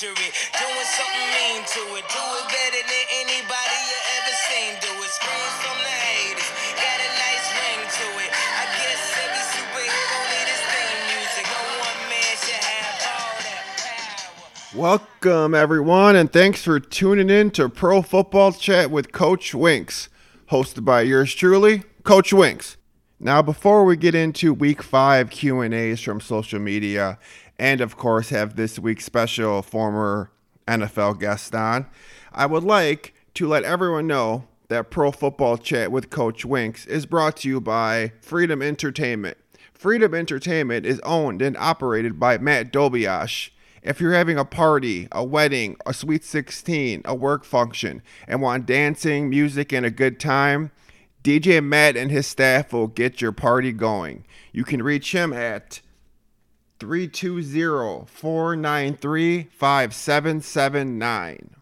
century. Doing something mean to it. Do it better than anybody you ever seen. Do it. Screams from the haters. Got a nice ring to it. I guess every superhero need his theme music. No one man should have all that power. Welcome, everyone, and thanks for tuning in to Pro Football Chat with Coach Winks, hosted by yours truly, Coach Winks. Now, before we get into Week Five Q and A's from social media, and of course have this week's special former NFL guest on, I would like to let everyone know that Pro Football Chat with Coach Winks is brought to you by Freedom Entertainment. Freedom Entertainment is owned and operated by Matt Dobiash. If you're having a party, a wedding, a sweet 16, a work function, and want dancing, music, and a good time, DJ Matt and his staff will get your party going. You can reach him at 320 493 5779.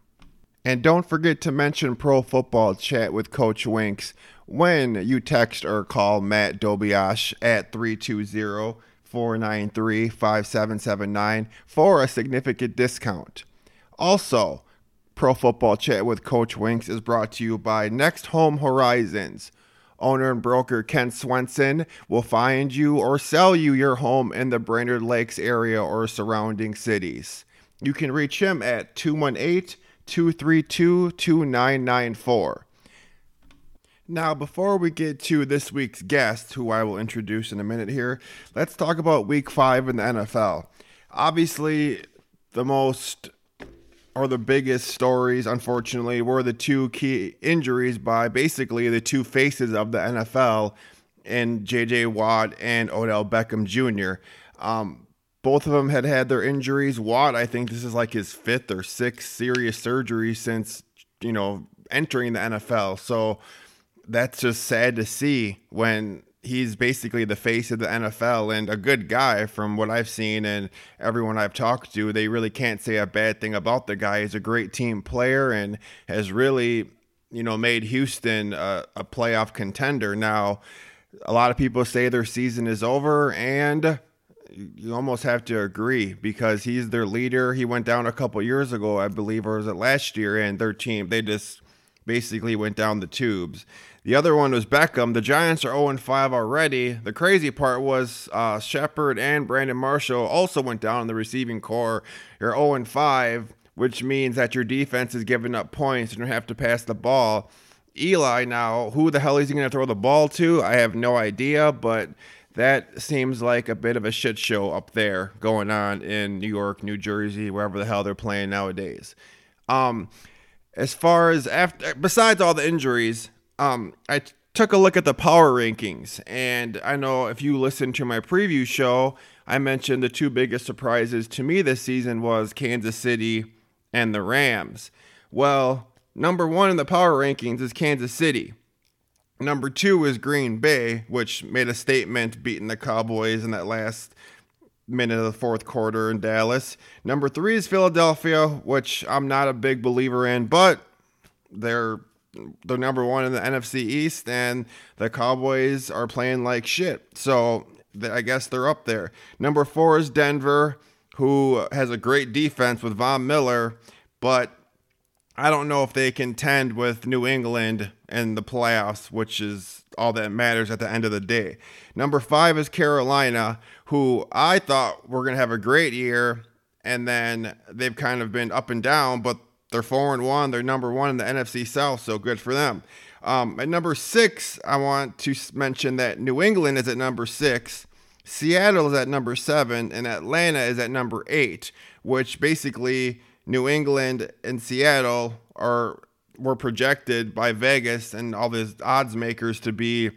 And don't forget to mention Pro Football Chat with Coach Winks when you text or call Matt Dobiash at 320 493 5779 for a significant discount. Also, Pro Football Chat with Coach Winks is brought to you by Next Home Horizons. Owner and broker Ken Swenson will find you or sell you your home in the Brainerd Lakes area or surrounding cities. You can reach him at 218 232 2994. Now, before we get to this week's guest, who I will introduce in a minute here, let's talk about week five in the NFL. Obviously, the most or the biggest stories, unfortunately, were the two key injuries by basically the two faces of the NFL and JJ Watt and Odell Beckham Jr. Um, both of them had had their injuries. Watt, I think this is like his fifth or sixth serious surgery since, you know, entering the NFL. So that's just sad to see when he's basically the face of the NFL and a good guy from what I've seen and everyone I've talked to. They really can't say a bad thing about the guy. He's a great team player and has really, you know, made Houston a, a playoff contender. Now, a lot of people say their season is over and you almost have to agree because he's their leader. He went down a couple years ago, I believe, or was it last year? And their team, they just basically went down the tubes. The other one was Beckham. The Giants are 0 5 already. The crazy part was uh, Shepard and Brandon Marshall also went down in the receiving corps. You're 0 5, which means that your defense is giving up points and you have to pass the ball. Eli, now, who the hell is he going to throw the ball to? I have no idea, but that seems like a bit of a shit show up there going on in New York, New Jersey, wherever the hell they're playing nowadays. Um, as far as after, besides all the injuries, um, I t- took a look at the power rankings, and I know if you listened to my preview show, I mentioned the two biggest surprises to me this season was Kansas City and the Rams. Well, number one in the power rankings is Kansas City. Number two is Green Bay, which made a statement beating the Cowboys in that last minute of the fourth quarter in Dallas. Number three is Philadelphia, which I'm not a big believer in, but they're they're number one in the NFC East, and the Cowboys are playing like shit. So I guess they're up there. Number four is Denver, who has a great defense with Von Miller, but I don't know if they contend with New England in the playoffs, which is all that matters at the end of the day. Number five is Carolina, who I thought were going to have a great year, and then they've kind of been up and down, but they're four and one. They're number one in the NFC South, so good for them. Um, at number six, I want to mention that New England is at number six, Seattle is at number seven, and Atlanta is at number eight, which basically New England and Seattle are were projected by Vegas and all the odds makers to be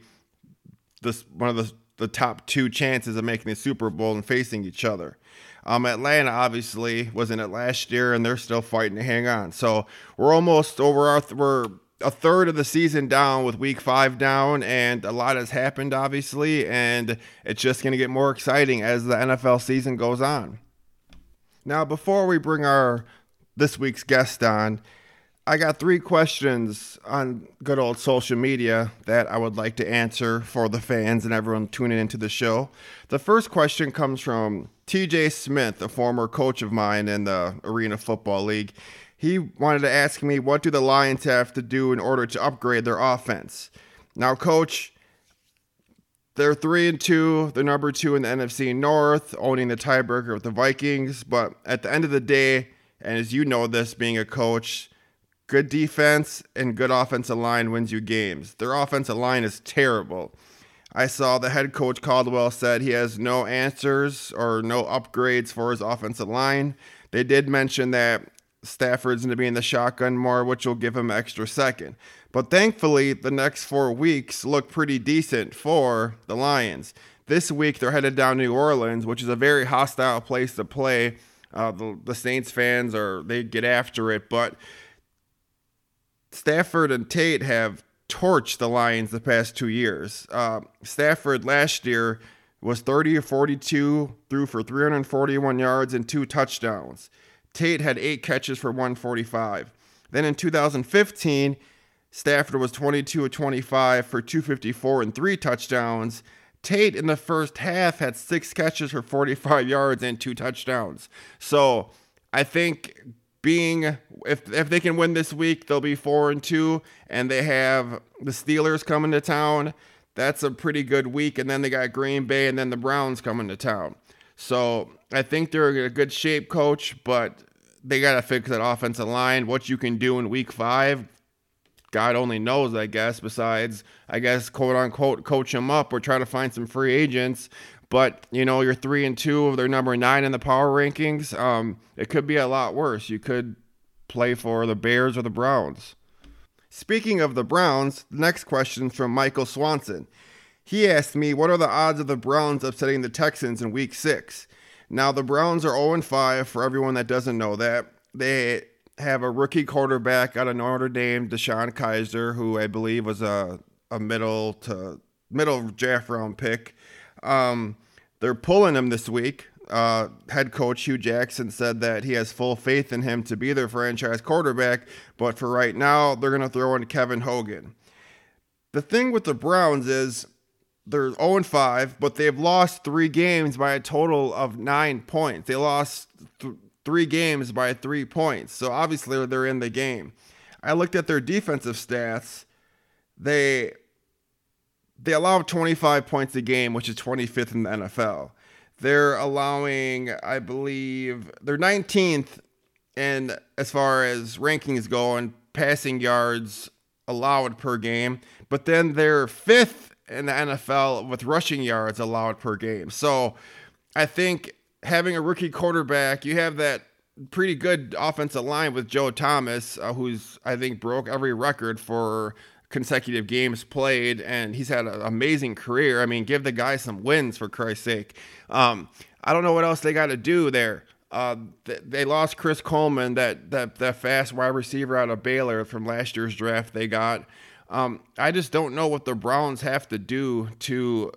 this one of the, the top two chances of making the Super Bowl and facing each other. Um, Atlanta obviously was in it last year, and they're still fighting to hang on. So we're almost over our th- we're a third of the season down with Week Five down, and a lot has happened obviously, and it's just going to get more exciting as the NFL season goes on. Now, before we bring our this week's guest on, I got three questions on good old social media that I would like to answer for the fans and everyone tuning into the show. The first question comes from TJ Smith, a former coach of mine in the Arena Football League, he wanted to ask me what do the Lions have to do in order to upgrade their offense. Now, coach, they're three and two. They're number two in the NFC North, owning the tiebreaker with the Vikings. But at the end of the day, and as you know this being a coach, good defense and good offensive line wins you games. Their offensive line is terrible. I saw the head coach Caldwell said he has no answers or no upgrades for his offensive line. They did mention that Stafford's going to be in the shotgun more, which will give him extra second. But thankfully, the next four weeks look pretty decent for the Lions. This week, they're headed down to New Orleans, which is a very hostile place to play. Uh, the, the Saints fans are they get after it, but Stafford and Tate have torched the Lions the past two years. Uh, Stafford last year was 30 or 42, threw for 341 yards and two touchdowns. Tate had eight catches for 145. Then in 2015, Stafford was 22 of 25 for 254 and three touchdowns. Tate in the first half had six catches for 45 yards and two touchdowns. So I think being if if they can win this week, they'll be four and two, and they have the Steelers coming to town. That's a pretty good week, and then they got Green Bay, and then the Browns coming to town. So I think they're in a good shape, coach, but they got to fix that offensive line. What you can do in week five, God only knows, I guess, besides, I guess, quote unquote, coach them up or try to find some free agents. But, you know, you're three and two, they're number nine in the power rankings. Um, it could be a lot worse. You could play for the Bears or the Browns. Speaking of the Browns, the next question is from Michael Swanson. He asked me, What are the odds of the Browns upsetting the Texans in week six? Now, the Browns are 0 and 5 for everyone that doesn't know that. They have a rookie quarterback out of Notre Dame, DeShone Kizer, who I believe was a, a middle to middle draft round pick. Um, they're pulling him this week. Uh, head coach Hue Jackson said that he has full faith in him to be their franchise quarterback, but for right now, they're going to throw in Kevin Hogan. The thing with the Browns is they're 0 5, but they've lost three games by a total of nine points. They lost th- three games by three points. So obviously they're in the game. I looked at their defensive stats. They they allow 25 points a game, which is 25th in the NFL. They're allowing, I believe, they're 19th and as far as rankings go and passing yards allowed per game, but then they're fifth in the NFL with rushing yards allowed per game. So I think having a rookie quarterback, you have that pretty good offensive line with Joe Thomas, uh, who's I think broke every record for consecutive games played, and he's had an amazing career. I mean, give the guy some wins for Christ's sake. Um, I don't know what else they got to do there. Uh, th- they lost Chris Coleman, that, that that fast wide receiver out of Baylor from last year's draft. They got. Um, I just don't know what the Browns have to do to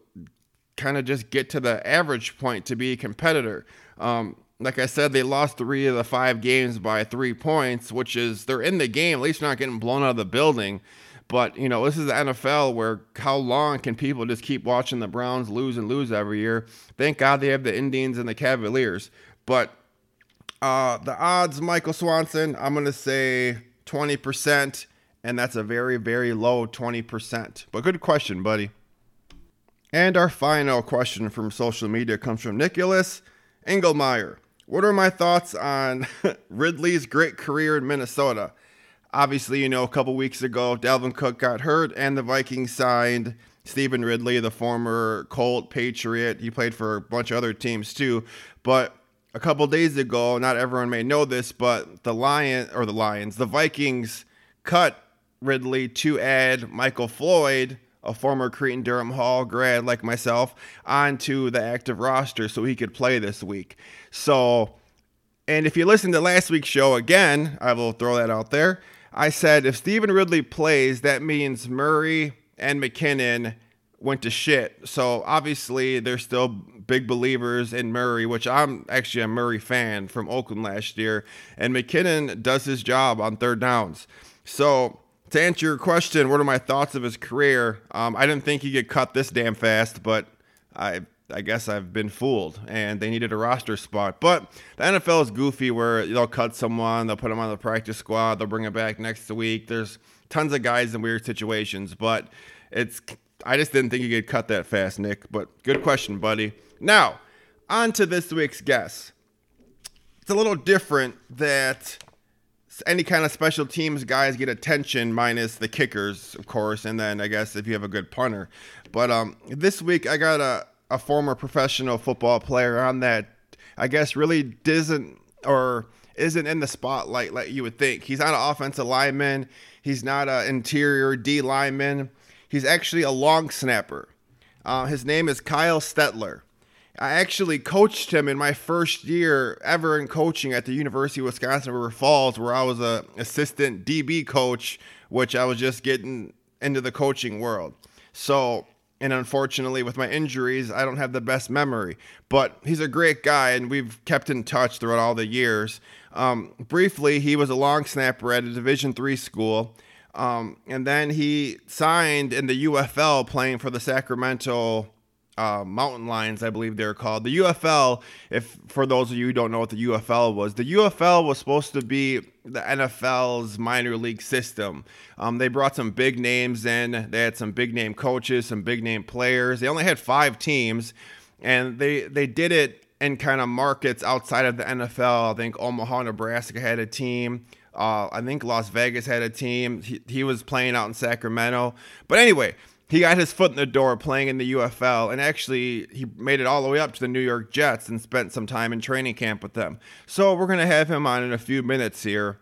kind of just get to the average point to be a competitor. Um, like I said, they lost three of the five games by three points, which is they're in the game. At least not getting blown out of the building. But you know, this is the NFL where how long can people just keep watching the Browns lose and lose every year? Thank God they have the Indians and the Cavaliers. But uh, the odds, Michael Swanson, I'm gonna say 20%, and that's a very, very low 20%. But good question, buddy. And our final question from social media comes from Nicholas Engelmeyer. What are my thoughts on Ridley's great career in Minnesota? Obviously, you know, a couple weeks ago, Dalvin Cook got hurt, and the Vikings signed Stevan Ridley, the former Colt Patriot. He played for a bunch of other teams too. But a couple days ago, not everyone may know this, but the Lion or the Lions, the Vikings cut Ridley to add Michael Floyd, a former Cretin Derham Hall grad like myself, onto the active roster so he could play this week. So, and if you listen to last week's show again, I will throw that out there. I said if Stevan Ridley plays, that means Murray and McKinnon went to shit. So obviously they're still big believers in Murray, which I'm actually a Murray fan from Oakland last year. And McKinnon does his job on third downs. So to answer your question, what are my thoughts of his career? Um, I didn't think he'd get cut this damn fast, but I I guess I've been fooled and they needed a roster spot. But the NFL is goofy where they'll cut someone, they'll put them on the practice squad, they'll bring it back next week. There's tons of guys in weird situations, but it's I just didn't think you could cut that fast, Nick. But good question, buddy. Now, on to this week's guest. It's a little different that any kind of special teams guys get attention minus the kickers, of course, and then I guess if you have a good punter. But um, this week I got a, a former professional football player on that I guess really doesn't or isn't in the spotlight like you would think. He's not an offensive lineman. He's not an interior D lineman. He's actually a long snapper. Uh, his name is Kyle Stelter. I actually coached him in my first year ever in coaching at the University of Wisconsin River Falls, where I was a assistant DB coach, which I was just getting into the coaching world. So, and unfortunately, with my injuries, I don't have the best memory. But he's a great guy, and we've kept in touch throughout all the years. Um, briefly, he was a long snapper at a Division three school. Um, and then he signed in the UFL playing for the Sacramento uh, Mountain Lions, I believe they're called. The UFL, if for those of you who don't know what the UFL was, the UFL was supposed to be the NFL's minor league system. Um, they brought some big names in. They had some big name coaches, some big name players. They only had five teams, and they they did it in kind of markets outside of the NFL. I think Omaha, Nebraska had a team. Uh, I think Las Vegas had a team. He, he was playing out in Sacramento. But anyway, he got his foot in the door playing in the UFL, and actually he made it all the way up to the New York Jets and spent some time in training camp with them. So we're gonna have him on in a few minutes here.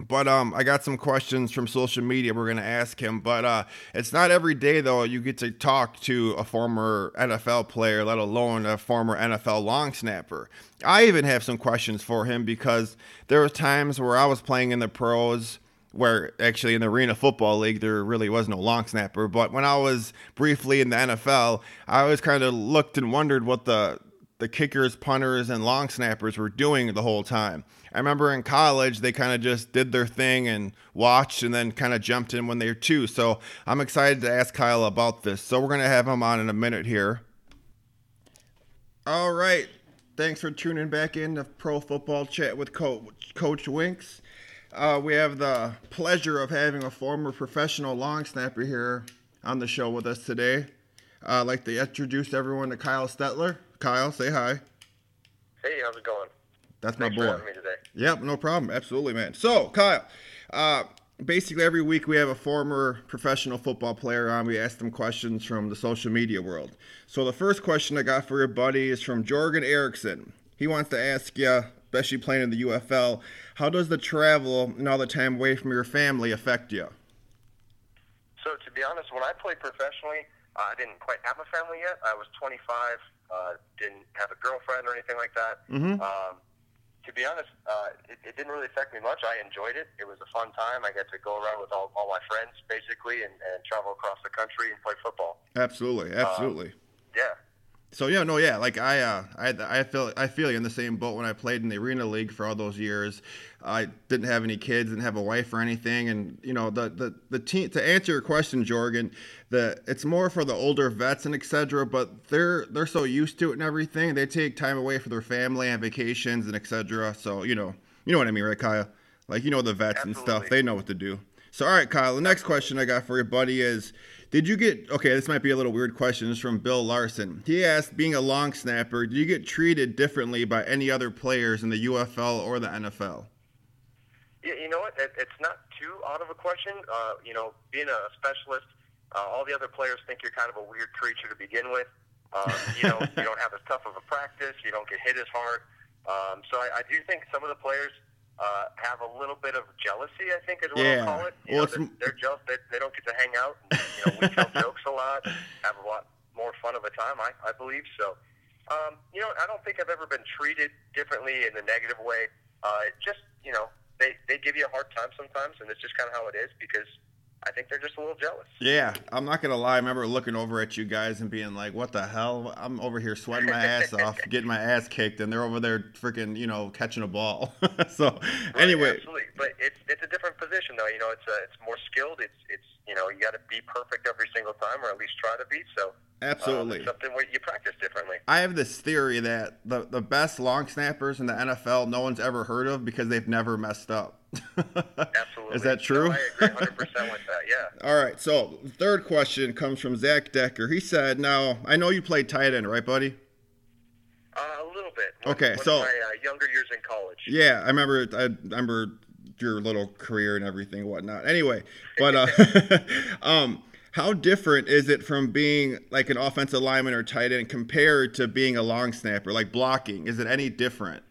But um, I got some questions from social media. We're gonna ask him, but uh, it's not every day though you get to talk to a former NFL player, let alone a former NFL long snapper. I even have some questions for him because there were times where I was playing in the pros where actually in the Arena Football League there really was no long snapper. But when I was briefly in the NFL, I always kind of looked and wondered what the the kickers, punters, and long snappers were doing the whole time. I remember in college they kind of just did their thing and watched and then kind of jumped in when they were two. So I'm excited to ask Kyle about this. So we're gonna have him on in a minute here. All right. Thanks for tuning back in to Pro Football Chat with Coach, Coach Winks. Uh, we have the pleasure of having a former professional long snapper here on the show with us today. Uh, I'd like to introduce everyone to Kyle Stelter. Kyle, say hi. Hey, how's it going? That's Thanks my for boy. having me today. Yep, no problem. Absolutely, man. So, Kyle, uh, basically every week we have a former professional football player on. We ask them questions from the social media world. So, the first question I got for your buddy is from Jorgen Erickson. He wants to ask you, especially playing in the UFL, how does the travel and all the time away from your family affect you? So, to be honest, when I played professionally, uh, I didn't quite have a family yet. I was 25, uh, didn't have a girlfriend or anything like that. Mhm. Um, to be honest, uh, it, it didn't really affect me much. I enjoyed it. It was a fun time. I got to go around with all, all my friends, basically, and, and travel across the country and play football. Absolutely, absolutely. Yeah. So yeah, no, yeah, like I, uh, I, I feel, I feel you in the same boat. When I played in the arena league for all those years, I didn't have any kids, didn't have a wife or anything, and you know, the, the, the team. To answer your question, Jorgen, the it's more for the older vets and etc. But they're they're so used to it and everything, they take time away for their family and vacations and etc. So you know, you know what I mean, right, Kyle? Like you know the vets and stuff, they know what to do. So all right, Kyle, the next question I got for you, buddy, is did you get okay, this might be a little weird question. It's from Bill Larson. He asked, being a long snapper, do you get treated differently by any other players in the UFL or the NFL? Yeah, you know what? It, it's not too out of a question. Uh, you know, being a specialist, uh, all the other players think you're kind of a weird creature to begin with. Um, you know, you don't have as tough of a practice. You don't get hit as hard. Um, so I, I do think some of the players uh, have a little bit of jealousy. I think is what Yeah. I'll call it. You Well, know, they're, they're jealous that they don't get to hang out. And, you know, we tell jokes a lot, have a lot more fun of a time. I, I believe so. Um, you know, I don't think I've ever been treated differently in a negative way. Uh, it just, you know, they, they give you a hard time sometimes, and it's just kind of how it is because I think they're just a little jealous. Yeah, I'm not gonna lie. I remember looking over at you guys and being like, "What the hell? I'm over here sweating my ass off, getting my ass kicked, and they're over there freaking, you know, catching a ball." so, Right, anyway, absolutely. But it's it's a different position, though. You know, it's uh, it's more skilled. It's it's you know you got to be perfect every single time, or at least try to be. So Absolutely. um, something where you practice differently. I have this theory that the, the best long snappers in the NFL no one's ever heard of because they've never messed up. Absolutely. Is that true? No, I agree 100 percent with that. Yeah. All right. So, third question comes from Zach Decker. He said, Now, I know you played tight end, right, buddy? Uh, a little bit. One- Okay, one so- my uh, younger years in college. Yeah, I remember. I remember your little career and everything, whatnot. Anyway, but uh, um, how different is it from being like an offensive lineman or tight end compared to being a long snapper, like blocking? Is it any different?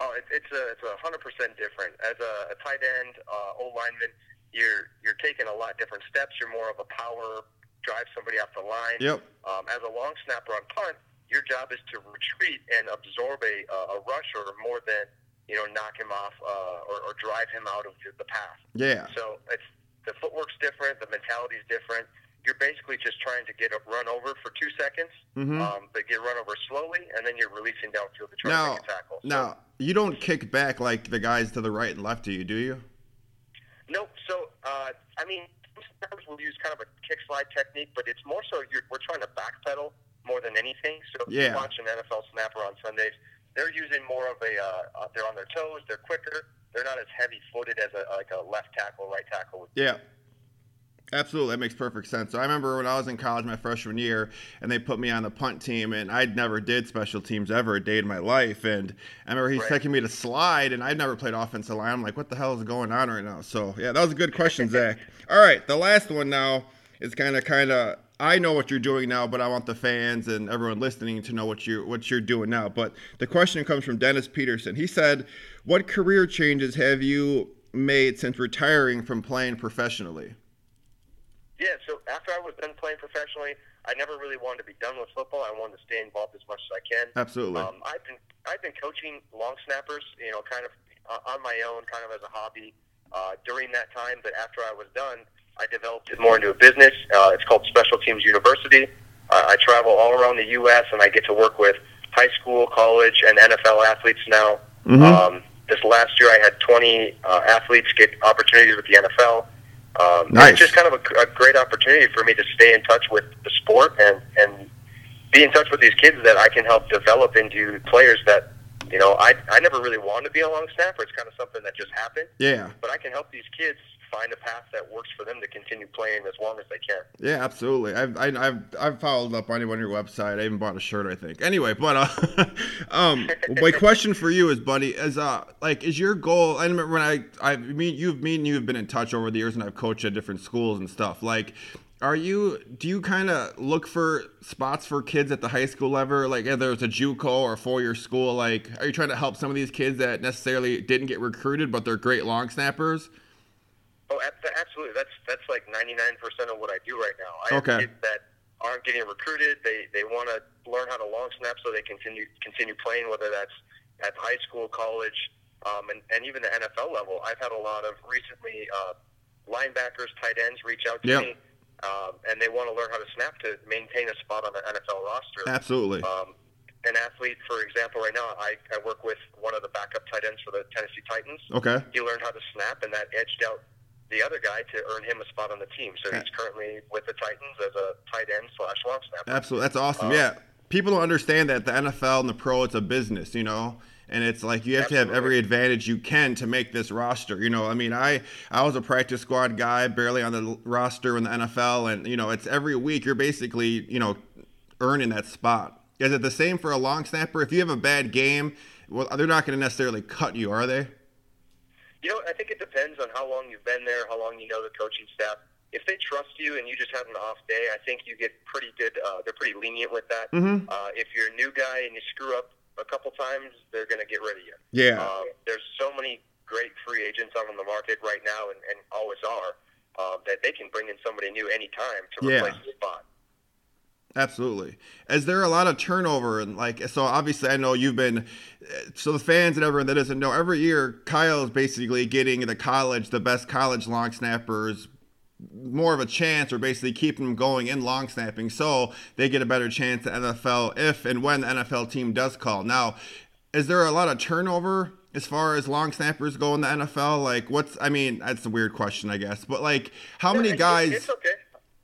Oh, it, it's a it's a hundred percent different. As a, a tight end, uh, old lineman, you're you're taking a lot different steps. You're more of a power drive somebody off the line. Yep. Um, as a long snapper on punt, your job is to retreat and absorb a uh, a rusher more than you know knock him off uh, or, or drive him out of the, path. Yeah. So it's the footwork's different, the mentality's different. You're basically just trying to get a run over for two seconds, Mhm. um, but get run over slowly, and then you're releasing downfield to try to make a tackle. So- now you don't kick back like the guys to the right and left of you, do you? Nope. So, uh, I mean, sometimes we'll use kind of a kick slide technique, but it's more so you're, we're trying to backpedal more than anything. So if Yeah. you watch an NFL snapper on Sundays, they're using more of a, uh, uh, they're on their toes, they're quicker, they're not as heavy footed as a, like a left tackle, right tackle would Yeah. Absolutely, that makes perfect sense. So I remember when I was in college my freshman year, and they put me on the punt team, and I'd never did special teams ever a day in my life. And I remember he's Right. taking me to slide, and I'd never played offensive line. I'm like, what the hell is going on right now? So yeah, that was a good question, Zach. All right, the last one now is kind of kind of. I know what you're doing now, but I want the fans and everyone listening to know what you what you're doing now. But the question comes from Dennis Peterson. He said, "What career changes have you made since retiring from playing professionally?" Yeah, so after I was done playing professionally, I never really wanted to be done with football. I wanted to stay involved as much as I can. Absolutely. Um, I've been I've been coaching long snappers, you know, kind of uh, on my own, kind of as a hobby uh, during that time. But after I was done, I developed it more into a business. Uh, it's called Special Teams University. Uh, I travel all around the U.S. and I get to work with high school, college, and NFL athletes now. Mhm. Um, this last year, I had 20 uh, athletes get opportunities with the NFL. Um, Nice. It's just kind of a, a great opportunity for me to stay in touch with the sport and, and be in touch with these kids that I can help develop into players that, you know, I, I never really wanted to be a long snapper. It's kind of something that just happened. Yeah, But I can help these kids find a path that works for them to continue playing as long as they can. yeah, absolutely. I've I, I've I've followed up on you on your website. I even bought a shirt, I think. Anyway, but uh, um, my question for you is, buddy, is uh, like, is your goal? I remember when I I mean you've me and you have been in touch over the years, and I've coached at different schools and stuff. Like, are you? Do you kind of look for spots for kids at the high school level, like whether it's a JUCO or a four-year school? Like, are you trying to help some of these kids that necessarily didn't get recruited, but they're great long snappers? Oh, absolutely. That's that's like 99% of what I do right now. I Okay. have kids that aren't getting recruited. They they want to learn how to long snap so they continue continue playing, whether that's at high school, college, um, and and even the NFL level. I've had a lot of recently uh, linebackers, tight ends reach out to Yep. me, um, and they want to learn how to snap to maintain a spot on the NFL roster. Absolutely. Um, an athlete, for example, right now, I, I work with one of the backup tight ends for the Tennessee Titans Okay. he learned how to snap, and that edged out the other guy to earn him a spot on the team. So he's currently with the Titans as a tight end slash long snapper. Absolutely, that's awesome. Um, yeah, people don't understand that the NFL and the pro it's a business, you know, and it's like you have to have every advantage you can to make this roster. You know, I mean, I I was a practice squad guy, barely on the roster in the NFL, and you know, it's every week you're basically you know earning that spot. Is it the same for a long snapper? If you have a bad game, well, they're not going to necessarily cut you, are they? You know, I think it depends on how long you've been there, how long you know the coaching staff. If they trust you and you just have an off day, I think you get pretty good. Uh, they're pretty lenient with that. Mhm. Uh, if you're a new guy and you screw up a couple times, they're going to get rid of you. Yeah. Um, there's so many great free agents out on the market right now, and, and always are, um, that they can bring in somebody new anytime to Yeah. replace the spot. Absolutely. Is there a lot of turnover and like so? Obviously, I know you've been. So the fans and everyone that doesn't know, every year Kyle is basically getting the college, the best college long snappers, more of a chance, or basically keeping them going in long snapping, so they get a better chance at NFL if and when the NFL team does call. Now, is there a lot of turnover as far as long snappers go in the NFL? Like, what's? I mean, that's a weird question, I guess. But like, how many guys? It's okay.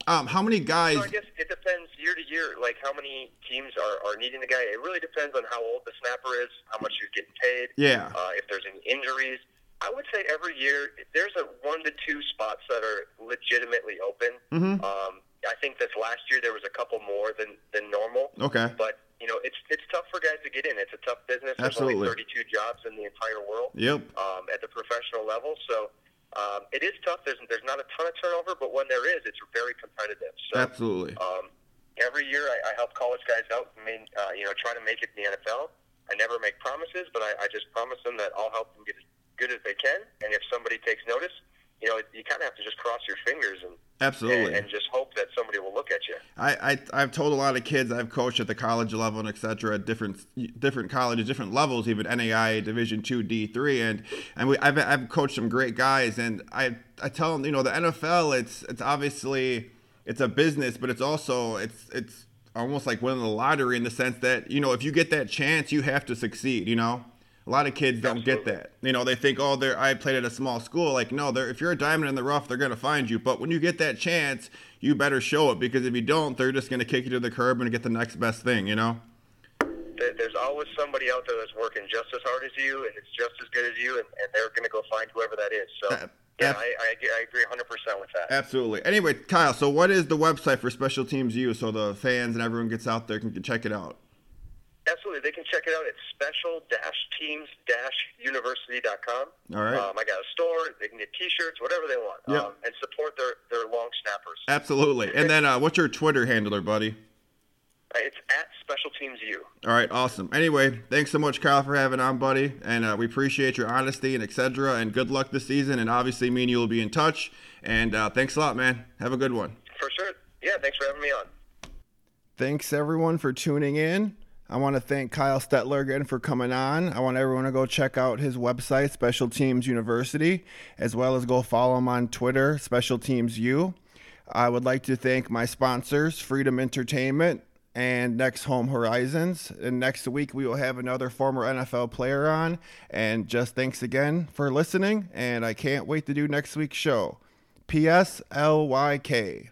Um, how many guys? So I guess it depends year to year, like how many teams are, are needing the guy. It really depends on how old the snapper is, how much he's getting paid, Yeah. uh, if there's any injuries. I would say every year there's a one to two spots that are legitimately open. Mhm. Um, I think this last year there was a couple more than, than normal. Okay. But you know, it's it's tough for guys to get in. It's a tough business. There's Absolutely. only 32 jobs in the entire world Yep. um, at the professional level. So um, it is tough. There's there's not a ton of turnover, but when there is, it's very competitive. So Absolutely. um, every year I, I help college guys out. I mean, uh, you know, try to make it in the NFL. I never make promises, but I, I just promise them that I'll help them get as good as they can. And if somebody takes notice, you know, you kind of have to just cross your fingers and, Absolutely. and and just hope that somebody will look at you. I, I I've told a lot of kids I've coached at the college level and et cetera at different different colleges, different levels, even NAI Division two D three, and and we I've I've coached some great guys, and I I tell them you know the NFL it's it's obviously it's a business, but it's also it's it's almost like winning the lottery in the sense that you know if you get that chance, you have to succeed. You know. A lot of kids don't get that. You know, they think, oh, they're I played at a small school. Like, no, they're if you're a diamond in the rough, they're gonna find you. But when you get that chance, you better show it because if you don't, they're just gonna kick you to the curb and get the next best thing. You know? There's always somebody out there that's working just as hard as you, and it's just as good as you, and, and they're going to go find whoever that is. So, Uh, yeah, I, I, I agree 100% with that. Absolutely. Anyway, Kyle, so what is the website for Special Teams U so the fans and everyone gets out there can check it out? Absolutely. They can check it out at special-teams-university.com. All right. Um, I got a store. They can get T-shirts, whatever they want, Yep. um, and support their, their long snappers. Absolutely. And then uh, what's your Twitter handler, buddy? Uh, It's at Special Teams U. All right, awesome. Anyway, thanks so much, Kyle, for having on, buddy, and uh, we appreciate your honesty and etc. And good luck this season. And obviously, me and you will be in touch. And uh, thanks a lot, man. Have a good one. For sure. Yeah, thanks for having me on. Thanks everyone for tuning in. I want to thank Kyle Stelter again for coming on. I want everyone to go check out his website, Special Teams University, as well as go follow him on Twitter, Special Teams U. I would like to thank my sponsors, Freedom Entertainment and Next Home Horizons. And next week we will have another former NFL player on. And just thanks again for listening. And I can't wait to do next week's show. P.S. L Y K.